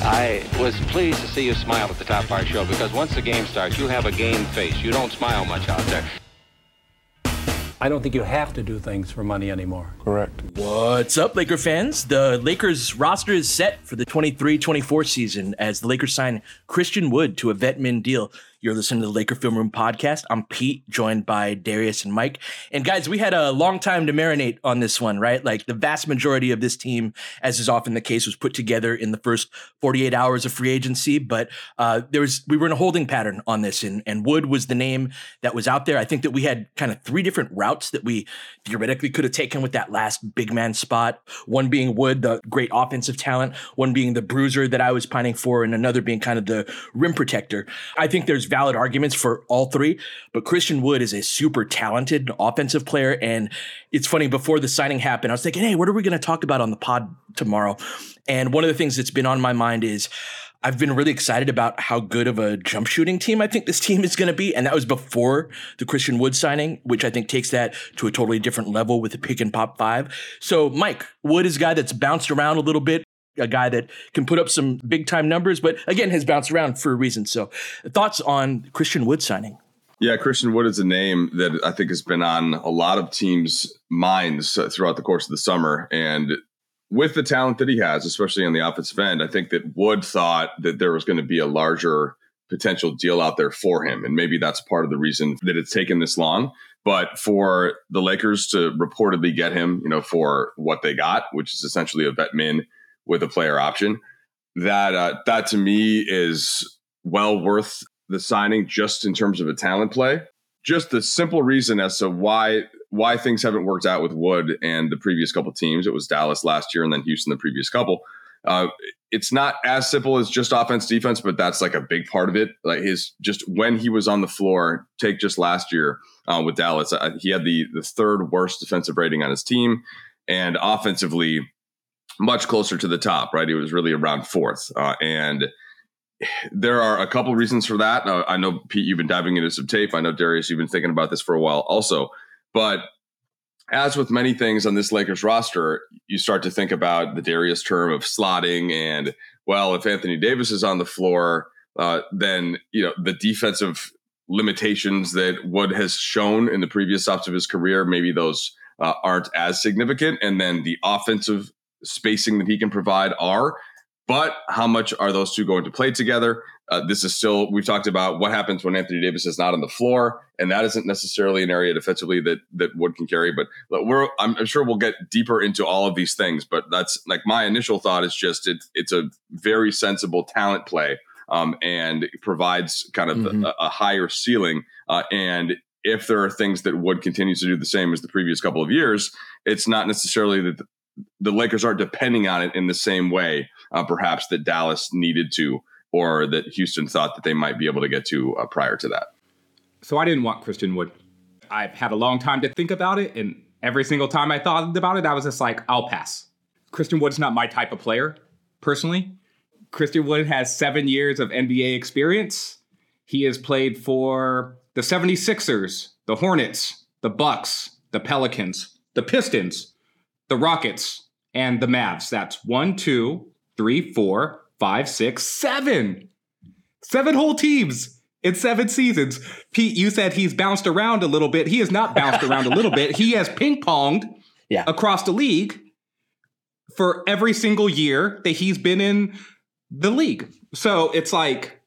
I was pleased to see you smile at the top of our show because once the game starts, you have a game face. You don't smile much out there. I don't think you have to do things for money anymore. Correct. What's up, Laker fans? The Lakers roster is set for the 23 24 season as the Lakers sign Christian Wood to a vet min deal. You're listening to the Laker Film Room podcast. I'm Pete, joined by Darius and Mike. And guys, we had a long time to marinate on this one, right? Like the vast majority of this team, as is often the case, was put together in the first 48 hours of free agency. But uh, there was we were in a holding pattern on this, and, and Wood was the name that was out there. I think that we had kind of three different routes that we theoretically could have taken with that last big man spot. One being Wood, the great offensive talent. One being the bruiser that I was pining for, and another being kind of the rim protector. I think there's valid arguments for all three, but Christian Wood is a super talented offensive player. And it's funny, before the signing happened, I was thinking, hey, what are we going to talk about on the pod tomorrow? And one of the things that's been on my mind is I've been really excited about how good of a jump shooting team I think this team is going to be. And that was before the Christian Wood signing, which I think takes that to a totally different level with the pick and pop five. So, Mike, Wood is a guy that's bounced around a little bit a guy that can put up some big time numbers, but again has bounced around for a reason. So, thoughts on Christian Wood signing? Yeah, Christian Wood is a name that I think has been on a lot of teams' minds throughout the course of the summer. And with the talent that he has, especially on the offensive end, I think that Wood thought that there was going to be a larger potential deal out there for him. And maybe that's part of the reason that it's taken this long. But for the Lakers to reportedly get him, you know, for what they got, which is essentially a vet min with a player option. That uh, that to me is well worth the signing just in terms of a talent play. Just the simple reason as to why why things haven't worked out with Wood and the previous couple teams. It was Dallas last year and then Houston the previous couple. Uh, it's not as simple as just offense defense, but that's like a big part of it. Like his just when he was on the floor, take just last year uh, with Dallas, uh, he had the the third worst defensive rating on his team, and offensively much closer to the top, right? He was really around fourth. Uh, and there are a couple reasons for that. Uh, I know, Pete, you've been diving into some tape. I know, Darius, you've been thinking about this for a while also. But as with many things on this Lakers roster, you start to think about the Darius term of slotting. And, well, if Anthony Davis is on the floor, uh, then, you know, the defensive limitations that Wood has shown in the previous stops of his career, maybe those uh, aren't as significant. And then the offensive spacing that he can provide are. But how much are those two going to play together? Uh, this is still, we've talked about what happens when Anthony Davis is not on the floor, and that isn't necessarily an area defensively that that Wood can carry. But we're, I'm sure we'll get deeper into all of these things. But that's like my initial thought is just it, it's a very sensible talent play, um, and provides kind of mm-hmm. a, a, higher ceiling. Uh, and if there are things that Wood continues to do the same as the previous couple of years, it's not necessarily that the Lakers aren't depending on it in the same way, uh, perhaps that Dallas needed to, or that Houston thought that they might be able to get to uh, prior to that. So I didn't want Christian Wood. I've had a long time to think about it, and every single time I thought about it, I was just like, I'll pass. Christian Wood's not my type of player, personally. Christian Wood has seven years of NBA experience. He has played for the 76ers, the Hornets, the Bucks, the Pelicans, the Pistons, the Rockets, and the Mavs. That's one, two, three, four, five, six, seven. Seven whole teams in seven seasons. Pete, you said he's bounced around a little bit. He has not bounced around a little bit. He has ping ponged Yeah. across the league for every single year that he's been in the league. So it's like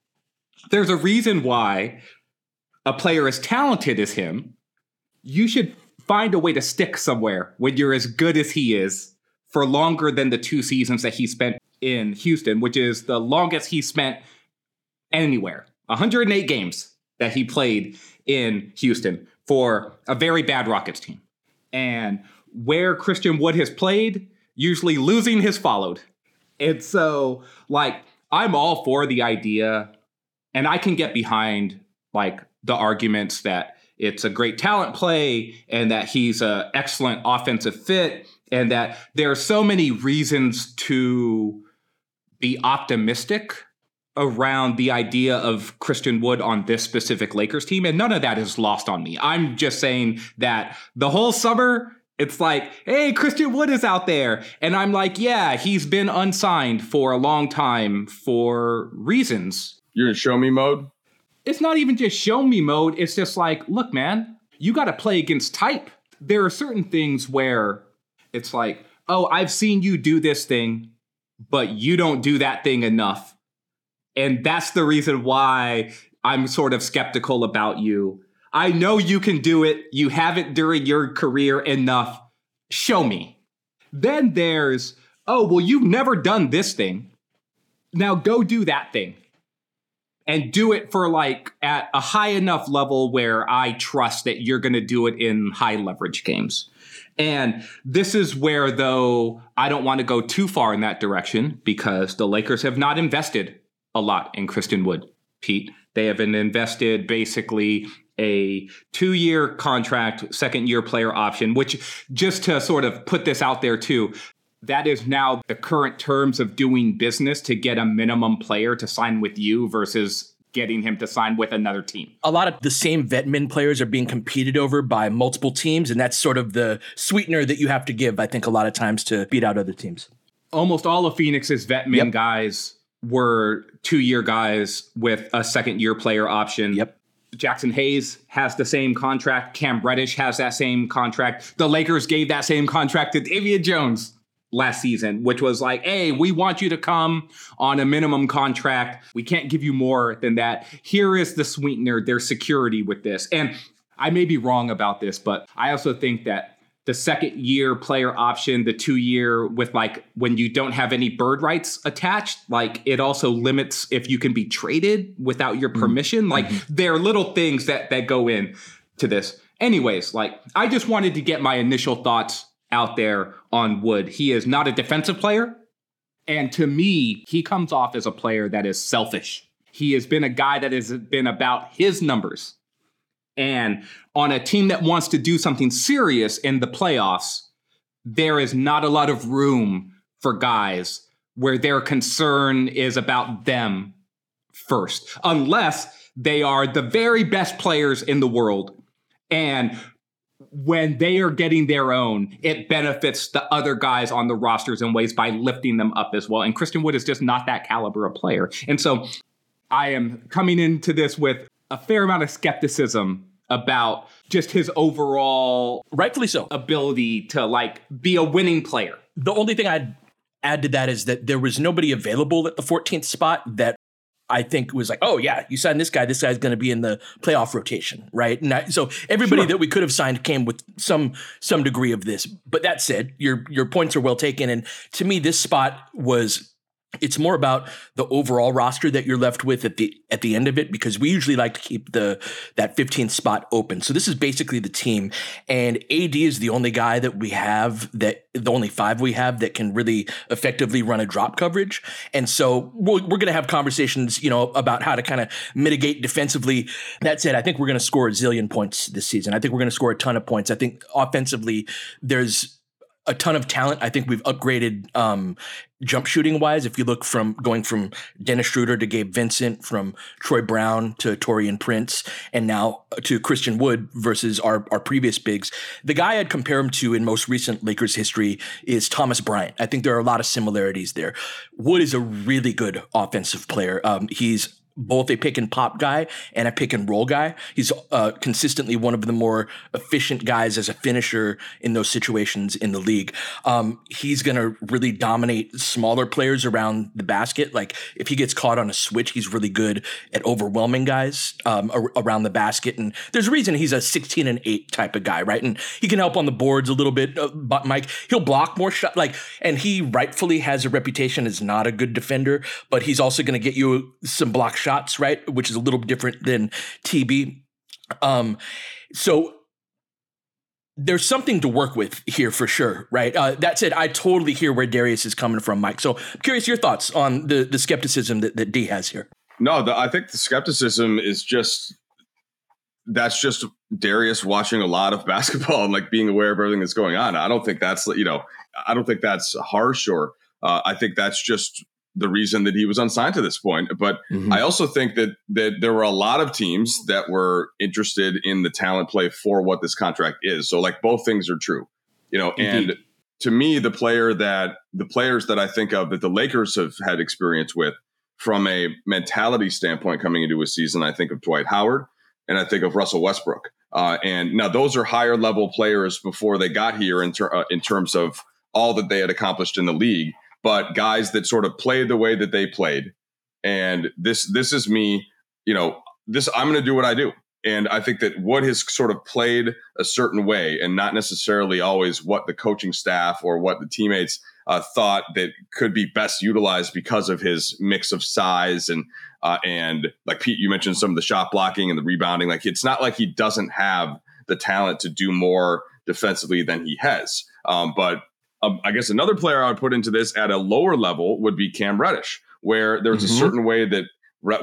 there's a reason why a player as talented as him, you should find a way to stick somewhere when you're as good as he is for longer than the two seasons that he spent in Houston, which is the longest he spent anywhere. 108 games that he played in Houston for a very bad Rockets team. And where Christian Wood has played, usually losing has followed. And so, like, I'm all for the idea, and I can get behind, like, the arguments that it's a great talent play and that he's an excellent offensive fit and that there are so many reasons to be optimistic around the idea of Christian Wood on this specific Lakers team. And none of that is lost on me. I'm just saying that the whole summer, it's like, hey, Christian Wood is out there. And I'm like, yeah, he's been unsigned for a long time for reasons. You're in show me mode. It's not even just show me mode. It's just like, look, man, you got to play against type. There are certain things where it's like, oh, I've seen you do this thing, but you don't do that thing enough. And that's the reason why I'm sort of skeptical about you. I know you can do it. You haven't during your career enough. Show me. Then there's, oh, well, you've never done this thing. Now go do that thing. And do it for like at a high enough level where I trust that you're going to do it in high leverage games. And this is where, though, I don't want to go too far in that direction because the Lakers have not invested a lot in Christian Wood, Pete. They have invested basically a two year contract, second year player option, which just to sort of put this out there too, that is now the current terms of doing business to get a minimum player to sign with you versus getting him to sign with another team. a lot of the same vet vetmin players are being competed over by multiple teams, and that's sort of the sweetener that you have to give, I think, a lot of times to beat out other teams. almost all of Phoenix's vetmin Yep. guys were two year guys with a second year player option. Yep. Jaxson Hayes has the same contract. Cam Reddish has that same contract. The Lakers gave that same contract to Damian Jones last season, which was like, hey, we want you to come on a minimum contract. We can't give you more than that. Here is the sweetener, there's security with this. And I may be wrong about this, but I also think that the second year player option, the two year with like when you don't have any bird rights attached, like it also limits if you can be traded without your mm-hmm. permission. Like mm-hmm. there are little things that that go in to this. Anyways, like I just wanted to get my initial thoughts out there on Wood. He is not a defensive player. And to me, he comes off as a player that is selfish. He has been a guy that has been about his numbers. And on a team that wants to do something serious in the playoffs, there is not a lot of room for guys where their concern is about them first, unless they are the very best players in the world. And when they are getting their own, it benefits the other guys on the rosters in ways by lifting them up as well. And Christian Wood is just not that caliber of player. And so I am coming into this with a fair amount of skepticism about just his overall Rightfully so. ability to like be a winning player. The only thing I'd add to that is that there was nobody available at the 14th spot that I think it was like, oh yeah, you signed this guy. This guy's going to be in the playoff rotation, right? And I, so everybody that we could have signed came with some some degree of this. But that said, your your points are well taken. And to me, this spot was it's more about the overall roster that you're left with at the at the end of it because we usually like to keep the that 15th spot open. So this is basically the team and AD is the only guy that we have that the only five we have that can really effectively run a drop coverage. And so we're, we're going to have conversations, you know, about how to kind of mitigate defensively. That said, I think we're going to score a zillion points this season. I think we're going to score a ton of points. I think offensively there's a ton of talent. I think we've upgraded um, jump shooting wise. If you look from going from Dennis Schroeder to Gabe Vincent, from Troy Brown to Taurean Prince, and now to Christian Wood versus our, our previous bigs, the guy I'd compare him to in most recent Lakers history is Thomas Bryant. I think there are a lot of similarities there. Wood is a really good offensive player. Um, he's both a pick and pop guy and a pick and roll guy. He's uh, consistently one of the more efficient guys as a finisher in those situations in the league. Um, he's going to really dominate smaller players around the basket. Like if he gets caught on a switch, he's really good at overwhelming guys um, around the basket. And there's a reason he's a 16 and 8 type of guy, right? And he can help on the boards a little bit. Uh, but Mike, he'll block more shots. Like, and he rightfully has a reputation as not a good defender, but he's also going to get you some block shots, right? Which is a little different than TB. Um, so there's something to work with here for sure, right? Uh, that said, I totally hear where Darius is coming from, Mike. So I'm curious your thoughts on the the skepticism that, that D has here. No, the, I think the skepticism is just that's just Darius watching a lot of basketball and like being aware of everything that's going on. I don't think that's you know I don't think that's harsh or uh, I think that's just the reason that he was unsigned to this point. But mm-hmm. I also think that that there were a lot of teams that were interested in the talent play for what this contract is. So like both things are true, you know. Indeed. And to me, the player that the players that I think of that the Lakers have had experience with from a mentality standpoint coming into a season, I think of Dwight Howard and I think of Russell Westbrook. Uh, and now those are higher level players before they got here in, ter- uh, in terms of all that they had accomplished in the league but guys that sort of played the way that they played. And this this is me, you know, this I'm going to do what I do. And I think that Wood has sort of played a certain way and not necessarily always what the coaching staff or what the teammates uh, thought that could be best utilized because of his mix of size and uh, and like Pete, you mentioned some of the shot blocking and the rebounding. Like it's not like he doesn't have the talent to do more defensively than he has. Um, but um, I guess another player I would put into this at a lower level would be Cam Reddish, where there's mm-hmm. a certain way that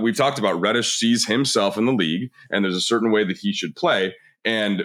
we've talked about Reddish sees himself in the league, and there's a certain way that he should play. And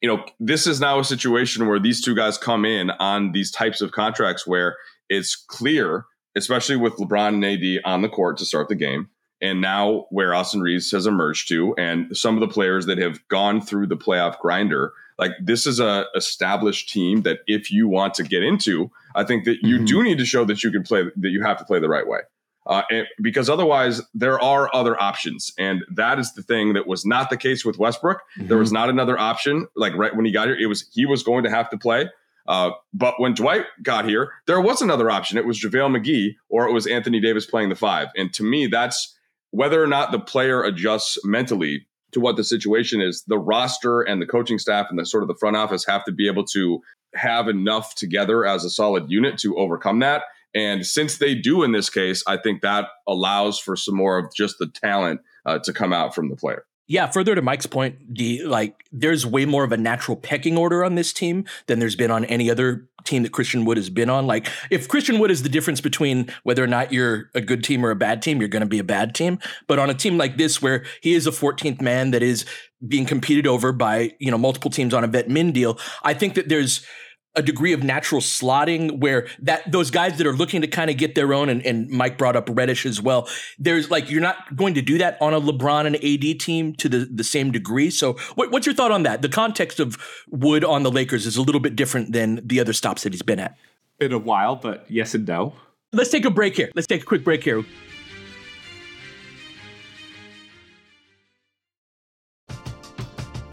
you know, this is now a situation where these two guys come in on these types of contracts where it's clear, especially with LeBron and AD on the court to start the game, and now where Austin Reaves has emerged to, and some of the players that have gone through the playoff grinder like this is a established team that if you want to get into, I think that you mm-hmm. do need to show that you can play that you have to play the right way. Uh, and, because otherwise, there are other options, and that is the thing that was not the case with Westbrook. Mm-hmm. There was not another option. Like right when he got here, it was he was going to have to play. Uh, but when Dwight got here, there was another option. It was JaVale McGee or it was Anthony Davis playing the five. And to me, that's whether or not the player adjusts mentally to what the situation is, the roster and the coaching staff and the sort of the front office have to be able to have enough together as a solid unit to overcome that. And since they do in this case, I think that allows for some more of just the talent uh, to come out from the player. Yeah, further to Mike's point, the like there's way more of a natural pecking order on this team than there's been on any other team that Christian Wood has been on. Like if Christian Wood is the difference between whether or not you're a good team or a bad team, you're going to be a bad team. But on a team like this where he is a 14th man that is being competed over by, you know, multiple teams on a vet min deal, I think that there's a degree of natural slotting where that those guys that are looking to kind of get their own and, and Mike brought up Reddish as well. There's like you're not going to do that on a LeBron and AD team to the, the same degree. So what, what's your thought on that? The context of Wood on the Lakers is a little bit different than the other stops that he's been at. In a while, but yes and no. Let's take a break here. Let's take a quick break here.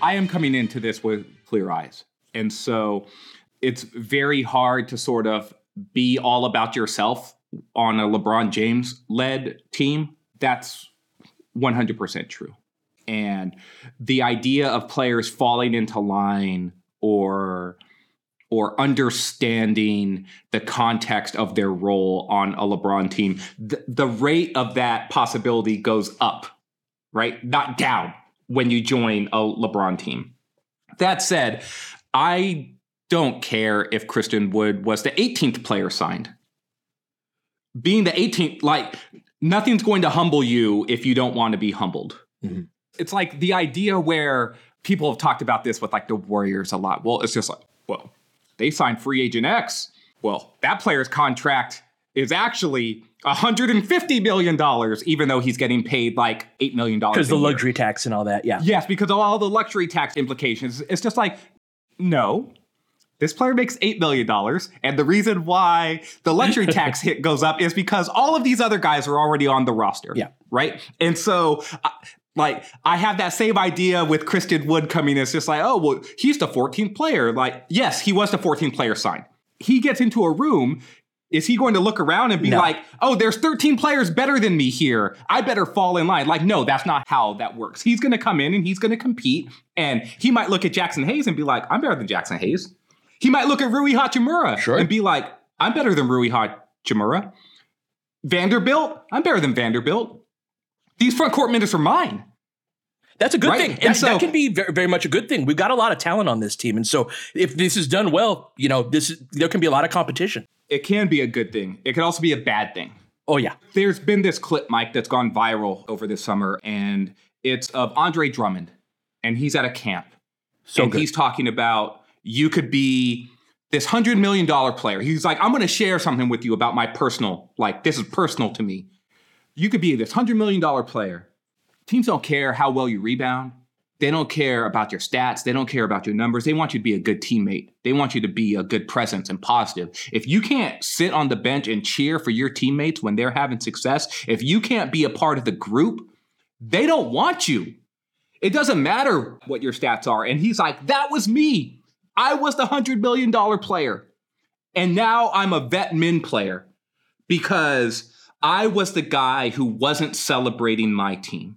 I am coming into this with clear eyes. And so it's very hard to sort of be all about yourself on a LeBron James led team. That's 100% true. And the idea of players falling into line or or understanding the context of their role on a LeBron team, the, the rate of that possibility goes up, right? Not down when you join a LeBron team. That said, I don't care if Christian Wood was the 18th player signed. Being the 18th, like, nothing's going to humble you if you don't want to be humbled. Mm-hmm. It's like the idea where people have talked about this with like the Warriors a lot. Well, it's just like, well, they signed free agent X. Well, that player's contract is actually 150 million dollars, even though he's getting paid like eight million dollars because the luxury tax and all that. Yeah. Yes, because of all the luxury tax implications. It's just like, no, this player makes $8 million. And the reason why the luxury tax hit goes up is because all of these other guys are already on the roster. Yeah. Right. And so, like, I have that same idea with Christian Wood coming in. It's just like, oh, well, he's the 14th player. Like, yes, he was the 14th player signed. He gets into a room is he going to look around and be no. like, oh, there's 13 players better than me here. I better fall in line. Like, no, that's not how that works. He's going to come in and he's going to compete. And he might look at Jaxson Hayes and be like, I'm better than Jaxson Hayes. He might look at Rui Hachimura sure. and be like, I'm better than Rui Hachimura. Vanderbilt, I'm better than Vanderbilt. These front court minutes are mine. That's a good right? thing. And that, so, that can be very, very much a good thing. We've got a lot of talent on this team. And so if this is done well, you know, this is, there can be a lot of competition it can be a good thing. It can also be a bad thing. Oh, yeah. There's been this clip, Mike, that's gone viral over this summer, and it's of Andre Drummond, and he's at a camp. So and good. he's talking about you could be this hundred million dollar player. He's like, I'm going to share something with you about my personal, like, this is personal to me. You could be this hundred million dollar player. Teams don't care how well you rebound. They don't care about your stats. They don't care about your numbers. They want you to be a good teammate. They want you to be a good presence and positive. If you can't sit on the bench and cheer for your teammates when they're having success, if you can't be a part of the group, they don't want you. It doesn't matter what your stats are. And he's like, that was me. I was the $100 million player. And now I'm a vet min player because I was the guy who wasn't celebrating my team.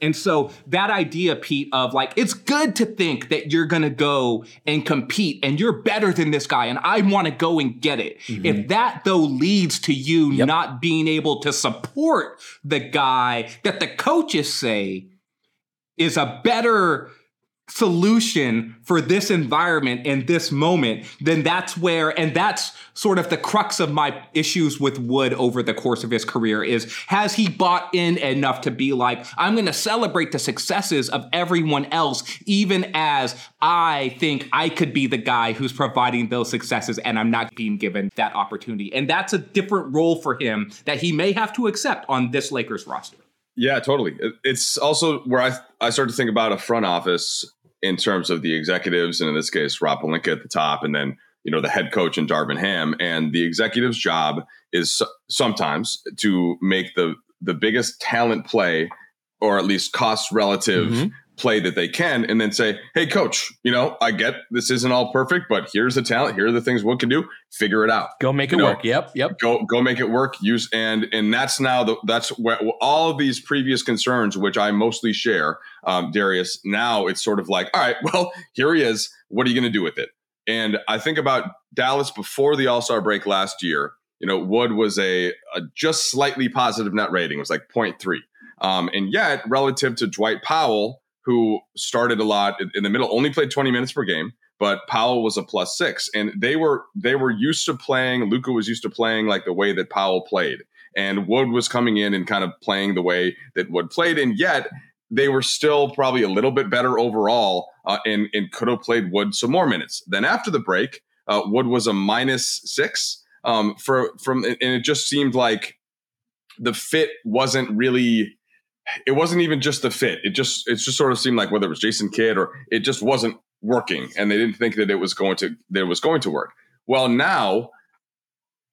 And so that idea, Pete, of like, it's good to think that you're going to go and compete and you're better than this guy and I want to go and get it. Mm-hmm. If that though leads to you yep. not being able to support the guy that the coaches say is a better solution for this environment and this moment, then that's where, and that's sort of the crux of my issues with Wood over the course of his career is has he bought in enough to be like, I'm going to celebrate the successes of everyone else, even as I think I could be the guy who's providing those successes and I'm not being given that opportunity. And that's a different role for him that he may have to accept on this Lakers roster. Yeah, totally. It's also where I I start to think about a front office in terms of the executives, and in this case, Rob Pelinka at the top, and then you know the head coach and Darvin Ham. And the executive's job is sometimes to make the the biggest talent play, or at least cost relative mm-hmm. Play that they can and then say, hey, coach, you know, I get this isn't all perfect, but here's the talent. Here are the things Wood can do. Figure it out. Go make it know, work. Yep. Yep. Go go make it work. Use and and that's now the that's where all of these previous concerns, which I mostly share, um, Darius. Now it's sort of like, all right, well, here he is. What are you going to do with it? And I think about Dallas before the All Star break last year. You know, Wood was a, a just slightly positive net rating. It was like 0.3. Um, and yet, relative to Dwight Powell, who started a lot in, the middle, only played 20 minutes per game, but Powell was a plus six. And they were they were used to playing, Luka was used to playing like the way that Powell played. And Wood was coming in and kind of playing the way that Wood played. And yet they were still probably a little bit better overall uh, and, and could have played Wood some more minutes. Then after the break, uh, Wood was a minus six um, for from, and it just seemed like the fit wasn't really. It wasn't even just the fit. It just it just sort of seemed like whether it was Jason Kidd or it just wasn't working, and they didn't think that it was going to that it was going to work. Well, now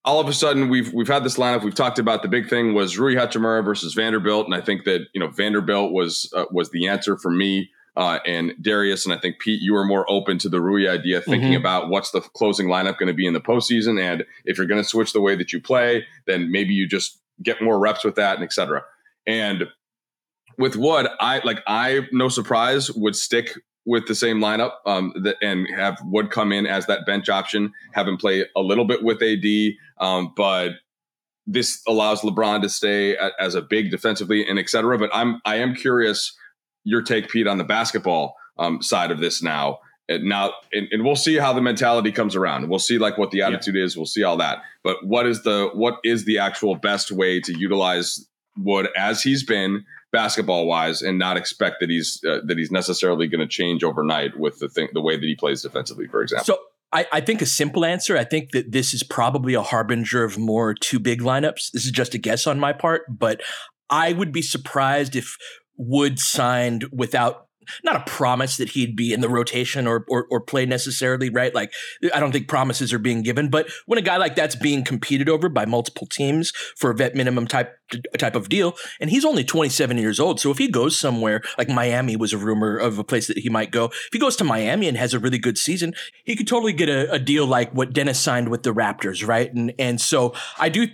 all of a sudden we've we've had this lineup. We've talked about the big thing was Rui Hachimura versus Vanderbilt, and I think that you know Vanderbilt was uh, was the answer for me uh, and Darius. And I think Pete, you were more open to the Rui idea, thinking Mhm. about what's the closing lineup going to be in the postseason, and if you're going to switch the way that you play, then maybe you just get more reps with that, and et cetera. And with Wood, I like I no surprise would stick with the same lineup um, that, and have Wood come in as that bench option, have him play a little bit with AD, um, but this allows LeBron to stay a, as a big defensively and et cetera. But I'm I am curious your take, Pete, on the basketball um, side of this now. And now, and, and we'll see how the mentality comes around. We'll see like what the attitude is. We'll see all that. But what is the what is the actual best way to utilize Wood as he's been basketball wise, and not expect that he's uh, that he's necessarily going to change overnight with the thing the way that he plays defensively, for example. So I, I think a simple answer. I think that this is probably a harbinger of more two big lineups. This is just a guess on my part, but I would be surprised if Wood signed without not a promise that he'd be in the rotation or, or or play necessarily, right? Like I don't think promises are being given, but when a guy like that's being competed over by multiple teams for a vet minimum type type of deal, and he's only 27 years old, so if he goes somewhere like Miami was a rumor of a place that he might go, if he goes to Miami and has a really good season, he could totally get a, a deal like what Dennis signed with the Raptors, right? And and so I do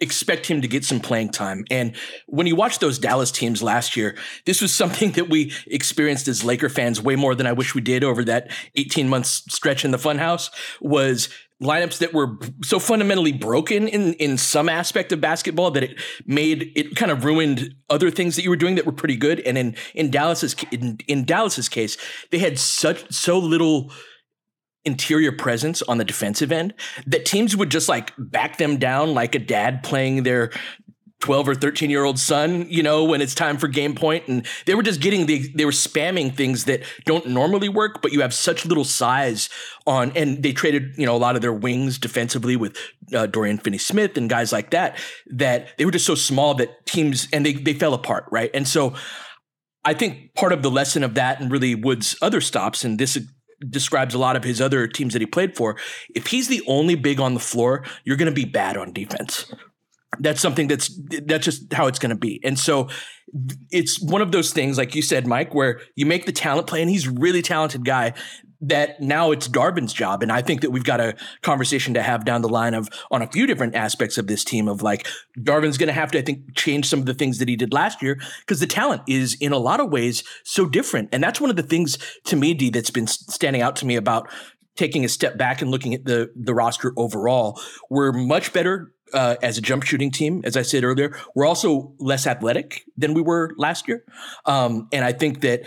expect him to get some playing time. And when you watch those Dallas teams last year, this was something that we experienced as Laker fans way more than I wish we did over that 18 months stretch in the funhouse was lineups that were so fundamentally broken in in some aspect of basketball that it made it kind of ruined other things that you were doing that were pretty good and in in Dallas's in, in Dallas's case they had such so little interior presence on the defensive end that teams would just like back them down like a dad playing their 12 or 13 year old son, you know, when it's time for game point. And they were just getting the, they were spamming things that don't normally work, but you have such little size on, and they traded, you know, a lot of their wings defensively with uh, Dorian Finney Smith and guys like that, that they were just so small that teams, and they, they fell apart, right? And so I think part of the lesson of that and really Wood's other stops, and this describes a lot of his other teams that he played for. If he's the only big on the floor, you're going to be bad on defense. That's something that's that's just how it's going to be. And so it's one of those things, like you said, Mike, where you make the talent play, and he's really talented guy. That now it's Darvin's job, and I think that we've got a conversation to have down the line of on a few different aspects of this team. Of like Darvin's going to have to, I think, change some of the things that he did last year because the talent is in a lot of ways so different, and that's one of the things to me, D, that's been standing out to me about taking a step back and looking at the the roster overall. We're much better uh, as a jump shooting team, as I said earlier, we're also less athletic than we were last year. Um, and I think that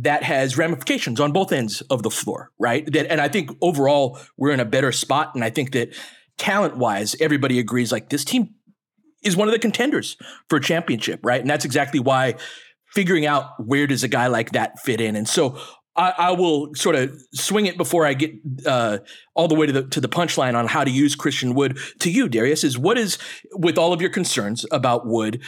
that has ramifications on both ends of the floor, right? That, and I think overall we're in a better spot. And I think that talent wise, everybody agrees like this team is one of the contenders for a championship, right? And that's exactly why figuring out where does a guy like that fit in. And so I, I will sort of swing it before I get uh, all the way to the to the punchline on how to use Christian Wood. To you, Darius, is what is with all of your concerns about Wood.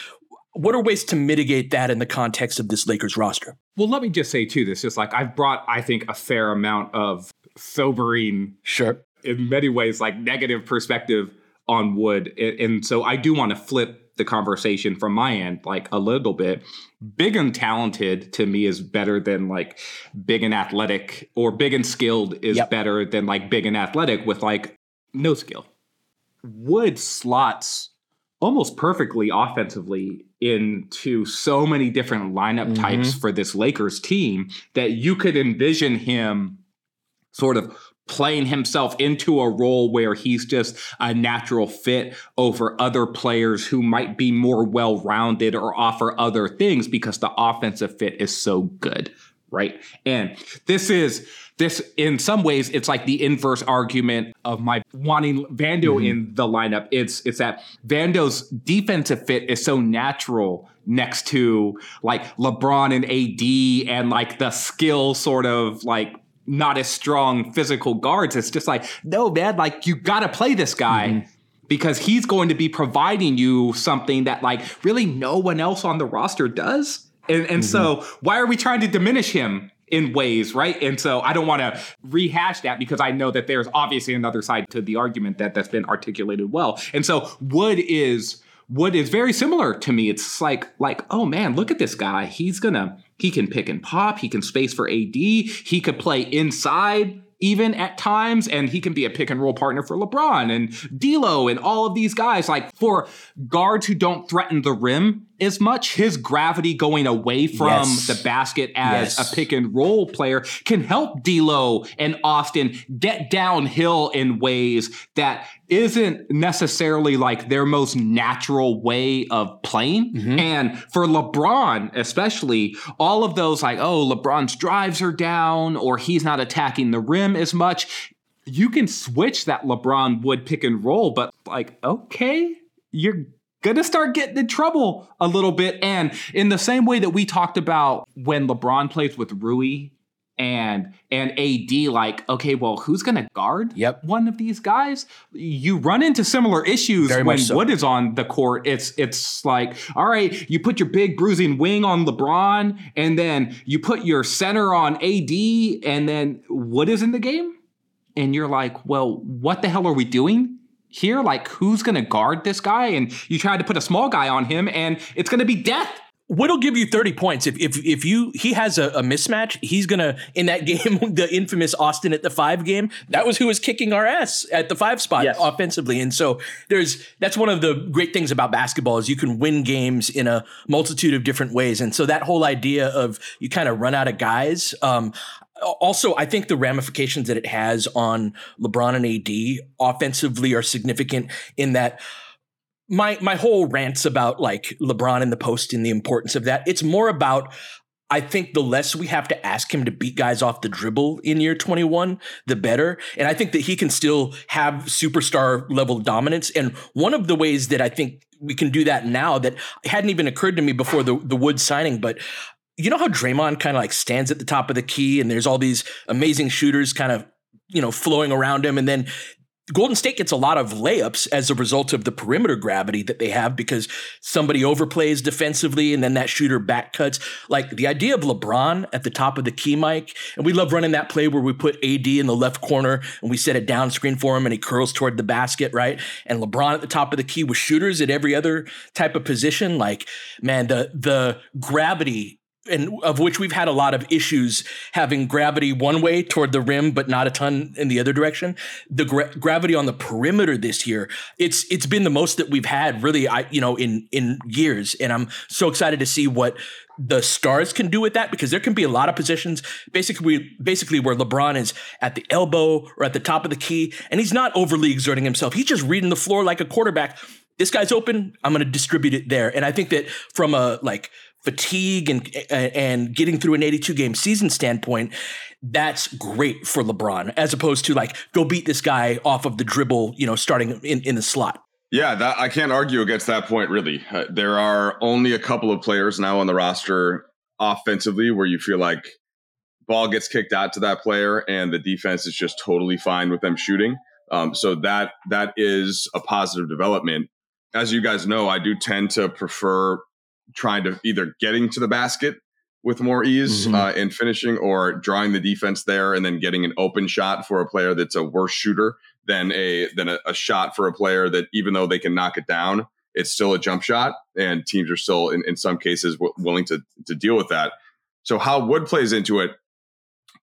What are ways to mitigate that in the context of this Lakers roster? Well, let me just say too, this is like I've brought, I think, a fair amount of sobering, sure, in many ways, like negative perspective on Wood, and, and so I do want to flip the conversation from my end like a little bit. Big and talented to me is better than like big and athletic, or big and skilled is Yep. better than like big and athletic with like no skill. Wood slots almost perfectly offensively into so many different lineup mm-hmm. types for this Lakers team that you could envision him sort of playing himself into a role where he's just a natural fit over other players who might be more well-rounded or offer other things because the offensive fit is so good right? And this is this in some ways it's like the inverse argument of my wanting Vando mm-hmm. in the lineup it's it's that Vando's defensive fit is so natural next to like LeBron and AD and like the skill sort of like not as strong physical guards. It's just like, no, man, like you got to play this guy mm-hmm. because he's going to be providing you something that like really no one else on the roster does. And, and so mm-hmm. why are we trying to diminish him? In ways, right? And so I don't want to rehash that because I know that there's obviously another side to the argument that that's been articulated well. And so Wood is Wood is very similar to me. It's like like oh man, look at this guy. He's gonna he can pick and pop. He can space for AD. He could play inside even at times, and he can be a pick and roll partner for LeBron and D'Lo and all of these guys. Like for guards who don't threaten the rim as much, his gravity going away from Yes. the basket as Yes. a pick and roll player can help D'Lo and Austin get downhill in ways that isn't necessarily like their most natural way of playing. Mm-hmm. And for LeBron, especially, all of those like, oh, LeBron's drives are down or he's not attacking the rim as much. You can switch that LeBron Wood pick and roll, but like, okay, you're gonna start getting in trouble a little bit. And in the same way that we talked about when LeBron plays with Rui and and AD, like, okay, well, who's gonna guard Yep. one of these guys? You run into similar issues Very when so. Wood is on the court. It's it's like, all right, you put your big bruising wing on LeBron, and then you put your center on AD, and then Wood is in the game and you're like, well, what the hell are we doing here? Like, who's going to guard this guy? And you try to put a small guy on him, and it's going to be death. Wood'll give you 30 points. If if if you he has a, a mismatch, he's gonna in that game, the infamous Austin at the five game, that was who was kicking our ass at the five spot Yes. offensively. And so there's that's one of the great things about basketball is you can win games in a multitude of different ways. And so that whole idea of you kind of run out of guys, um, also, I think the ramifications that it has on LeBron and AD offensively are significant in that my my whole rants about like LeBron in the post and the importance of that. It's more about I think the less we have to ask him to beat guys off the dribble in year 21, the better. And I think that he can still have superstar level dominance. And one of the ways that I think we can do that now that hadn't even occurred to me before the, the Wood signing, but you know how Draymond kind of like stands at the top of the key and there's all these amazing shooters kind of, you know, flowing around him. And then Golden State gets a lot of layups as a result of the perimeter gravity that they have because somebody overplays defensively and then that shooter back cuts. Like the idea of LeBron at the top of the key, Mike, and we love running that play where we put AD in the left corner and we set a down screen for him and he curls toward the basket, right? And LeBron at the top of the key with shooters at every other type of position. Like, man, the the gravity and of which we've had a lot of issues having gravity one way toward the rim, but not a ton in the other direction. The gra- gravity on the perimeter this year, it's it's been the most that we've had really, I you know, in in years, and I'm so excited to see what the stars can do with that because there can be a lot of positions. Basically basically where LeBron is at the elbow or at the top of the key and he's not overly exerting himself. He's just reading the floor like a quarterback. This guy's open. I'm going to distribute it there. And i think that from a like fatigue and and getting through an 82 game season standpoint that's great for LeBron as opposed to like go beat this guy off of the dribble you know starting in in the slot Yeah, that I can't argue against that point. Really, uh, there are only a couple of players now on the roster offensively where you feel like ball gets kicked out to that player and the defense is just totally fine with them shooting. Um, so that that is a positive development. As you guys know, I do tend to prefer trying to either getting to the basket with more ease Mhm. uh, in finishing or drawing the defense there and then getting an open shot for a player that's a worse shooter than a than a, a shot for a player that even though they can knock it down it's still a jump shot, and teams are still, in, in some cases, w- willing to to deal with that. So how Wood plays into it,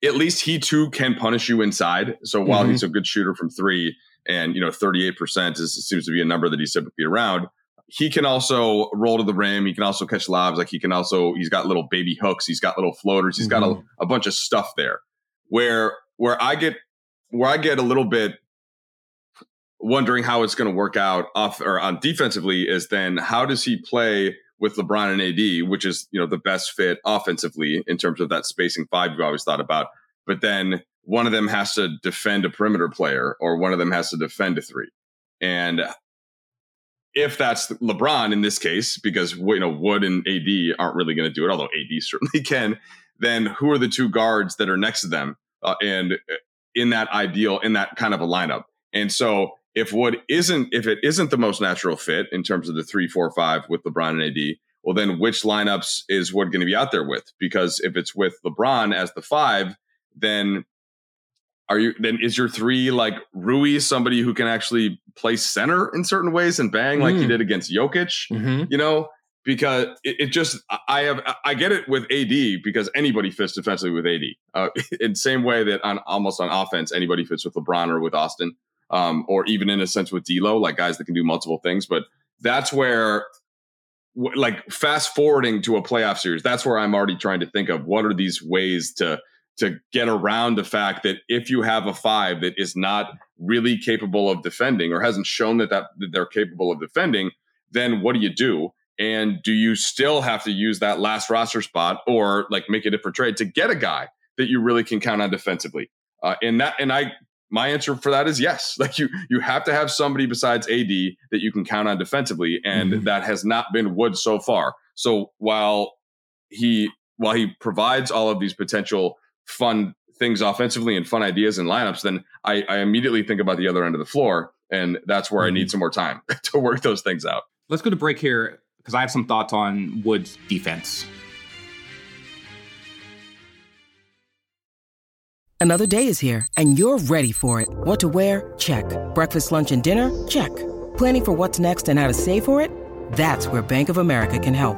at least he too can punish you inside. So while mm-hmm. he's a good shooter from three, and you know, thirty eight percent is, seems to be a number that he's typically around. He can also roll to the rim. He can also catch lobs. Like he can also, he's got little baby hooks. He's got little floaters. He's mm-hmm. got a, mm-hmm. a bunch of stuff there. Where where I get where I get a little bit wondering how it's going to work out off or on defensively is then how does he play with LeBron and AD, which is you know the best fit offensively in terms of that spacing five you've always thought about. But then one of them has to defend a perimeter player, or one of them has to defend a three. And if that's LeBron in this case, because you know Wood and AD aren't really going to do it, although AD certainly can, then who are the two guards that are next to them? Uh, and uh, in that ideal, in that kind of a lineup. And so if Wood isn't, if it isn't the most natural fit in terms of the three, four, five with LeBron and AD, well, then which lineups is Wood going to be out there with? Because if it's with LeBron as the five, then are you then is your three like Rui somebody who can actually play center in certain ways and bang mm. like he mm. did against Jokic? Mm-hmm. You know, because it, it, just I have I get it with AD because anybody fits defensively with AD. Uh, in same way that on almost on offense anybody fits with LeBron or with Austin um, or even in a sense with D'Lo, like guys that can do multiple things. But that's where, like, fast forwarding to a playoff series, that's where I'm already trying to think of what are these ways to to get around the fact that if you have a five that is not really capable of defending or hasn't shown that, that, that they're capable of defending, then what do you do? And do you still have to use that last roster spot or like make a different trade to get a guy that you really can count on defensively? Uh, and that, and I my answer for that is yes. Like you, you have to have somebody besides AD that you can count on defensively, and mm-hmm. that has not been Wood so far. So while he while he provides all of these potential fun things offensively and fun ideas and lineups, then I, I immediately think about the other end of the floor, and that's where mm-hmm. I need mm-hmm. some more time to work those things out. Let's go to break here because I have some thoughts on Wood's defense. Another day is here, and you're ready for it. What to wear? Check. Breakfast, lunch, and dinner? Check. Planning for what's next and how to save for it? That's where Bank of America can help.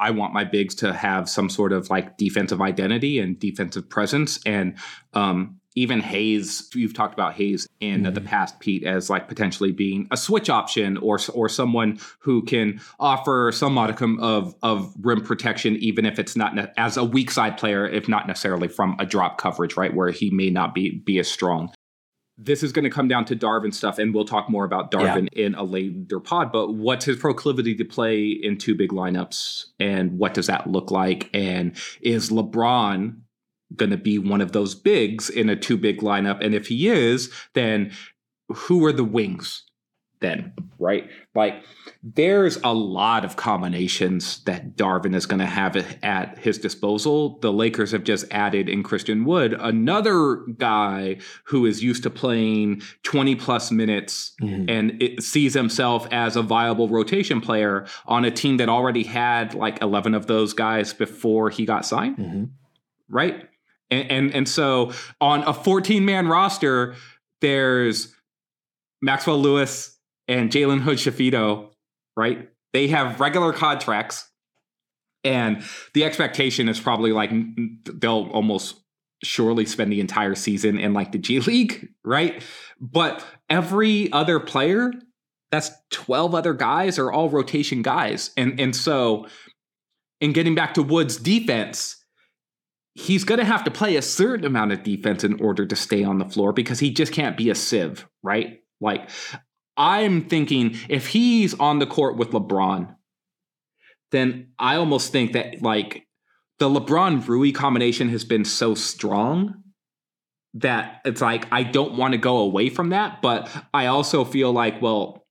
I want my bigs to have some sort of like defensive identity and defensive presence. And um, even Hayes, you've talked about Hayes in mm-hmm. the past, Pete, as like potentially being a switch option or or someone who can offer some modicum of of rim protection, even if it's not ne- as a weak side player, if not necessarily from a drop coverage, right, where he may not be be as strong. This is going to come down to Darvin stuff, and we'll talk more about Darvin yeah. in a later pod. But what's his proclivity to play in two big lineups, and what does that look like? And is LeBron going to be one of those bigs in a two big lineup? And if he is, then who are the wings then? Right? Like, there's a lot of combinations that Darvin is going to have at his disposal. The Lakers have just added in Christian Wood, another guy who is used to playing 20 plus minutes mm-hmm. and sees himself as a viable rotation player on a team that already had like 11 of those guys before he got signed. Mm-hmm. Right? And, and, and so on a 14 man roster, there's Maxwell Lewis and Jalen Hood Schifino, right? They have regular contracts, and the expectation is probably like they'll almost surely spend the entire season in like the G League, right? But every other player, that's 12 other guys, are all rotation guys. And and so in getting back to Woods' defense, he's going to have to play a certain amount of defense in order to stay on the floor because he just can't be a sieve, right? Like, I'm thinking if he's on the court with LeBron, then I almost think that, like, the LeBron Rui combination has been so strong that it's like I don't want to go away from that, but I also feel like, well,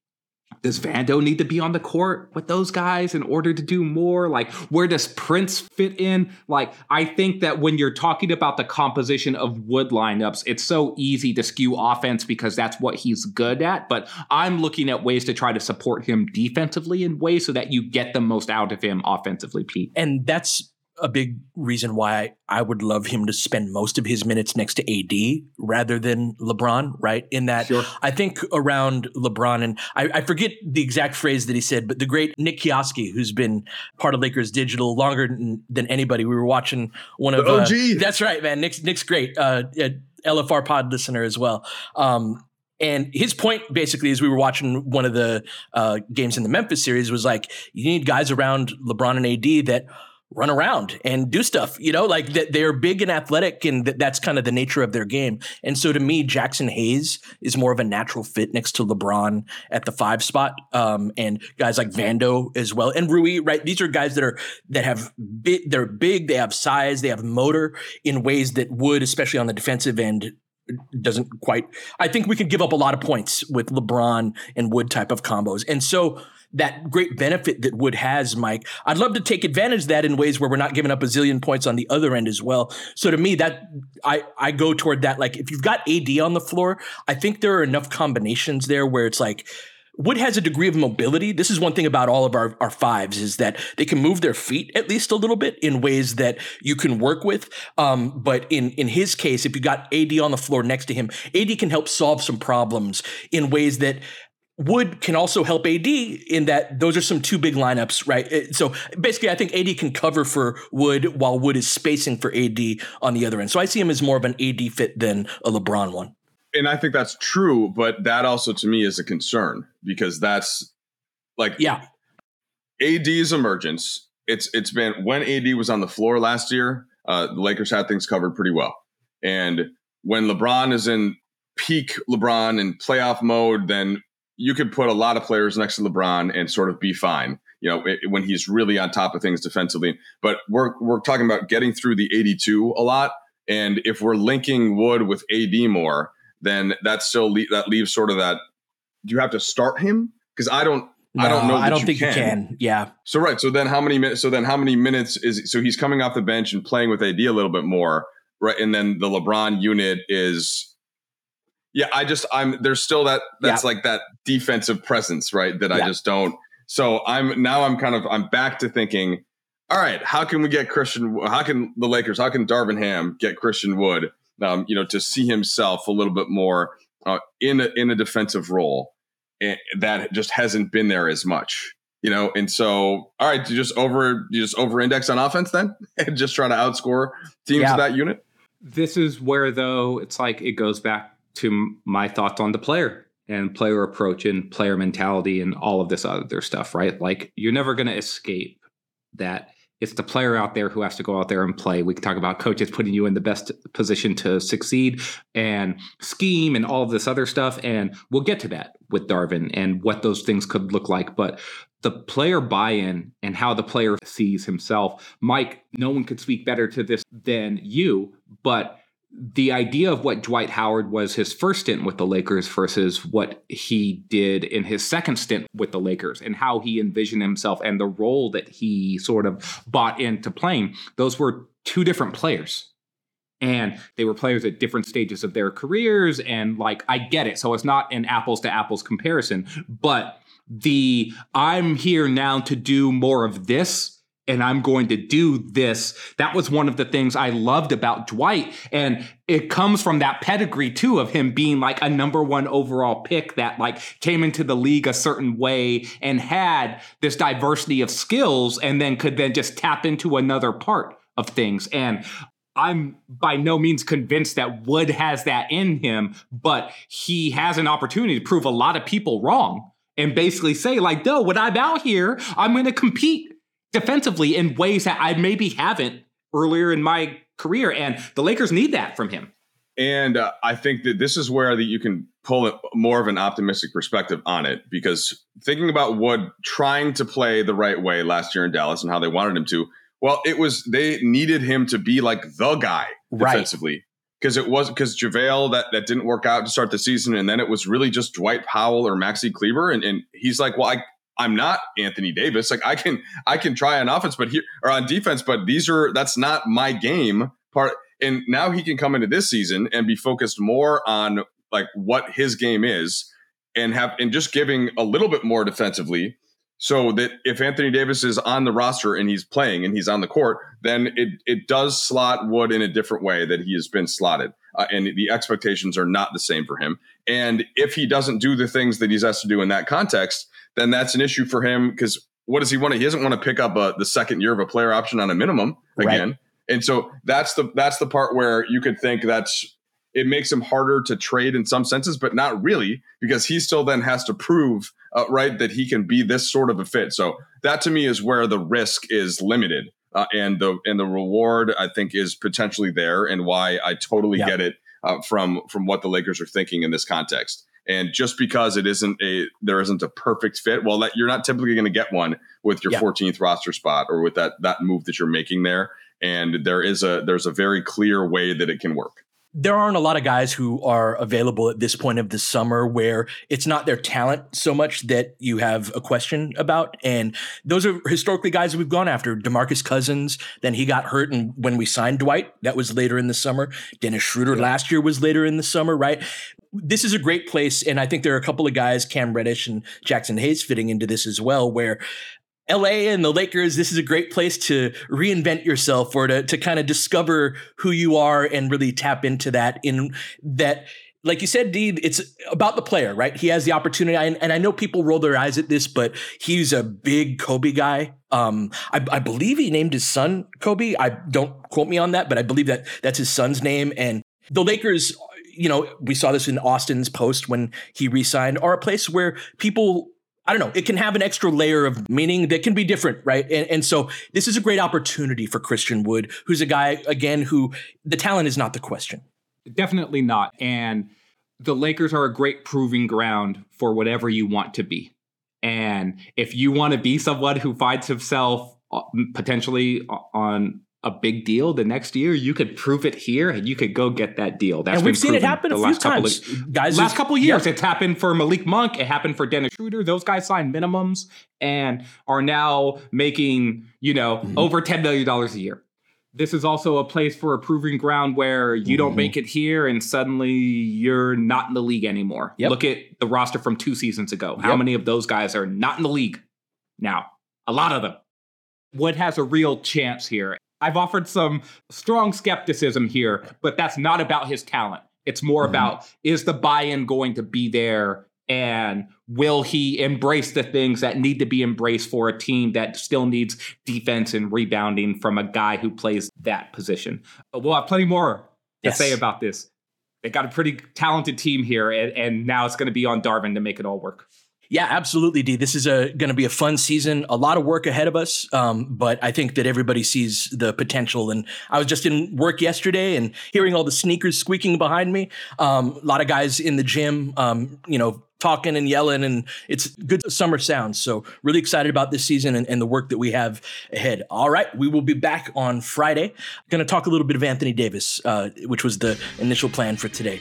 does Vando need to be on the court with those guys in order to do more? Like, where does Prince fit in? Like, I think that when you're talking about the composition of Wood lineups, it's so easy to skew offense because that's what he's good at. But I'm looking at ways to try to support him defensively in ways so that you get the most out of him offensively, Pete. And that's a big reason why I would love him to spend most of his minutes next to AD rather than LeBron, right? In that, sure. I think around LeBron, and I, I, forget the exact phrase that he said, but the great Nick Kioski, who's been part of Lakers Digital longer than, than anybody, we were watching one of the OG. Uh, that's right, man. Nick's Nick's great. Uh, LFR pod listener as well. Um, and his point basically, as we were watching one of the uh, games in the Memphis series, was like, you need guys around LeBron and AD that run around and do stuff, you know, like that they're big and athletic and th- that's kind of the nature of their game. And so to me, Jaxson Hayes is more of a natural fit next to LeBron at the five spot. Um, and guys like Vando as well. And Rui, right? These are guys that are, that have big, they're big, they have size, they have motor in ways that would, especially on the defensive end, doesn't quite. I think we could give up a lot of points with LeBron and Wood type of combos. And so that great benefit that Wood has, Mike. I'd love to take advantage of that in ways where we're not giving up a zillion points on the other end as well. So to me, that I I go toward that. Like if you've got AD on the floor, I think there are enough combinations there where it's like. Wood has a degree of mobility. This is one thing about all of our, our fives is that they can move their feet at least a little bit in ways that you can work with. Um, but in in his case, if you got AD on the floor next to him, AD can help solve some problems in ways that Wood can also help AD in that those are some two big lineups, right? So basically, I think AD can cover for Wood while Wood is spacing for AD on the other end. So I see him as more of an AD fit than a LeBron one. And I think that's true, but that also to me is a concern because that's like yeah, AD's emergence. It's it's been when AD was on the floor last year, uh, the Lakers had things covered pretty well, and when LeBron is in peak LeBron and playoff mode, then you could put a lot of players next to LeBron and sort of be fine, you know, when he's really on top of things defensively. But we're we're talking about getting through the 82 a lot, and if we're linking Wood with AD more, then that still le- that leaves sort of that. Do you have to start him? Because I don't. No, I don't know. I don't you think can. you can. Yeah. So right. So then how many minutes? So then how many minutes is? So he's coming off the bench and playing with AD a little bit more, right? And then the LeBron unit is yeah, I just I'm there's still that that's yeah. like that defensive presence, right? That yeah. I just don't. So I'm now I'm kind of I'm back to thinking, all right, how can we get Christian? How can the Lakers? How can Darvin Ham get Christian Wood? Um, you know, to see himself a little bit more uh, in a, in a defensive role and eh, that just hasn't been there as much. You know, and so all right, you just over you just over index on offense then, and just try to outscore teams yeah. of that unit. This is where though it's like it goes back to my thoughts on the player and player approach and player mentality and all of this other stuff, right? Like you're never going to escape that it's the player out there who has to go out there and play. We can talk about coaches putting you in the best position to succeed and scheme and all of this other stuff. And we'll get to that with Darvin and what those things could look like. But the player buy in and how the player sees himself, Mike, no one could speak better to this than you. But the idea of what Dwight Howard was his first stint with the Lakers versus what he did in his second stint with the Lakers and how he envisioned himself and the role that he sort of bought into playing, those were two different players. And they were players at different stages of their careers. And like, I get it. So it's not an apples to apples comparison, but the I'm here now to do more of this and I'm going to do this. That was one of the things I loved about Dwight. And it comes from that pedigree too of him being like a number one overall pick that like came into the league a certain way and had this diversity of skills and then could then just tap into another part of things. And I'm by no means convinced that Wood has that in him, but he has an opportunity to prove a lot of people wrong and basically say like, no, when I'm out here, I'm going to compete defensively in ways that I maybe haven't earlier in my career. And the Lakers need that from him. And uh, I think that this is where that you can pull it more of an optimistic perspective on it because thinking about Wood trying to play the right way last year in Dallas and how they wanted him to, well, it was they needed him to be like the guy defensively because it was because JaVale that that didn't work out to start the season, and then it was really just Dwight Powell or Maxi Kleber, and, and he's like, well, I I'm not Anthony Davis. Like I can I can try on offense, but here or on defense, but these are that's not my game part. And now he can come into this season and be focused more on like what his game is and have and just giving a little bit more defensively so that if Anthony Davis is on the roster and he's playing and he's on the court, then it it does slot Wood in a different way that he has been slotted, uh, and the expectations are not the same for him. And if he doesn't do the things that he's asked to do in that context, then that's an issue for him because what does he want to? He doesn't want to pick up a, the second year of a player option on a minimum again. Right. And so that's the that's the part where you could think that's it makes him harder to trade in some senses, but not really because he still then has to prove uh, right that he can be this sort of a fit. So that to me is where the risk is limited. Uh, and the and the reward I think is potentially there, and why I totally yeah. get it uh, from from what the Lakers are thinking in this context. And just because it isn't a there isn't a perfect fit, well, that you're not typically going to get one with your yeah. 14th roster spot or with that that move that you're making there. And there is a there's a very clear way that it can work there aren't a lot of guys who are available at this point of the summer where it's not their talent so much that you have a question about. And those are historically guys we've gone after. DeMarcus Cousins, then he got hurt. And when we signed Dwight, that was later in the summer. Dennis Schroeder last year was later in the summer, right? This is a great place. And I think there are a couple of guys, Cam Reddish and Jaxson Hayes, fitting into this as well, where LA and the Lakers, this is a great place to reinvent yourself or to, to kind of discover who you are and really tap into that in that like you said, Dee, it's about the player, right? He has the opportunity, and, and, I know people roll their eyes at this, but he's a big Kobe guy. Um, I, I, believe he named his son Kobe. I don't quote me on that, but I believe that that's his son's name. And the Lakers, you know, we saw this in Austin's post when he re-signed, are a place where people I don't know, it can have an extra layer of meaning that can be different, right? And, and, so this is a great opportunity for Christian Wood, who's a guy, again, who the talent is not the question. Definitely not. And the Lakers are a great proving ground for whatever you want to be. And if you want to be someone who finds himself uh, potentially on a big deal the next year, you could prove it here and you could go get that deal. That's and we've seen it happen a few times. Of, guys, last couple years, it's happened for Malik Monk. It happened for Dennis Schroeder. Those guys signed minimums and are now making, you know, mm-hmm. over $10 million a year. This is also a place for a proving ground where you mm-hmm. don't make it here and suddenly you're not in the league anymore. Yep. Look at the roster from two seasons ago. How yep. many of those guys are not in the league now? A lot of them. What has a real chance here? I've offered some strong skepticism here, but that's not about his talent. It's more mm-hmm. about is the buy in going to be there and will he embrace the things that need to be embraced for a team that still needs defense and rebounding from a guy who plays that position? We'll have plenty more to yes. say about this. They got a pretty talented team here, and, and now it's going to be on Darvin to make it all work. Yeah, absolutely, D. This is going to be a fun season. A lot of work ahead of us, um, but I think that everybody sees the potential. And I was just in work yesterday and hearing all the sneakers squeaking behind me. Um, a lot of guys in the gym, um, you know, talking and yelling, and it's good summer sounds. So really excited about this season and, and the work that we have ahead. All right, we will be back on Friday. Going to talk a little bit of Anthony Davis, uh, which was the initial plan for today.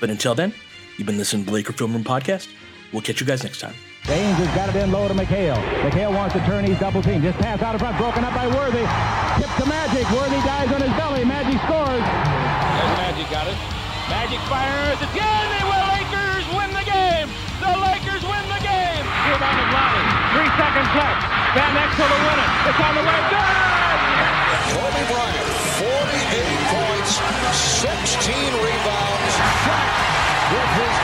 But until then, you've been listening to the Laker Film Room podcast. We'll catch you guys next time. Baynes has got it in low to McHale. McHale wants to turn. He's double team. Just pass out of front. Broken up by Worthy. Tip to Magic. Worthy dies on his belly. Magic scores. There's Magic got it. Magic fires. It's good. They will. Lakers win the game. The Lakers win the game. Rebound of Lonnie. Three seconds left. Van Exel to win it. It's on the way. Good. Kobe Bryant, 48 points, 16 rebounds. Shot with his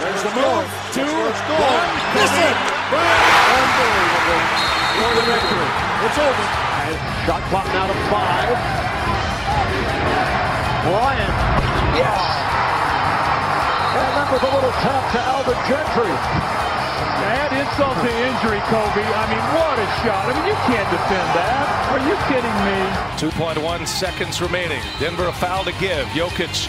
There's the move. Two, one. Miss it. Unbelievable. For the victory. It's over. Shot clock now to five. Bryant. Yes. And that was a little tap to Alvin Gentry. Add insult to injury, Kobe. I mean, what a shot. I mean, you can't defend that. Are you kidding me? 2.1 seconds remaining. Denver a foul to give. Jokic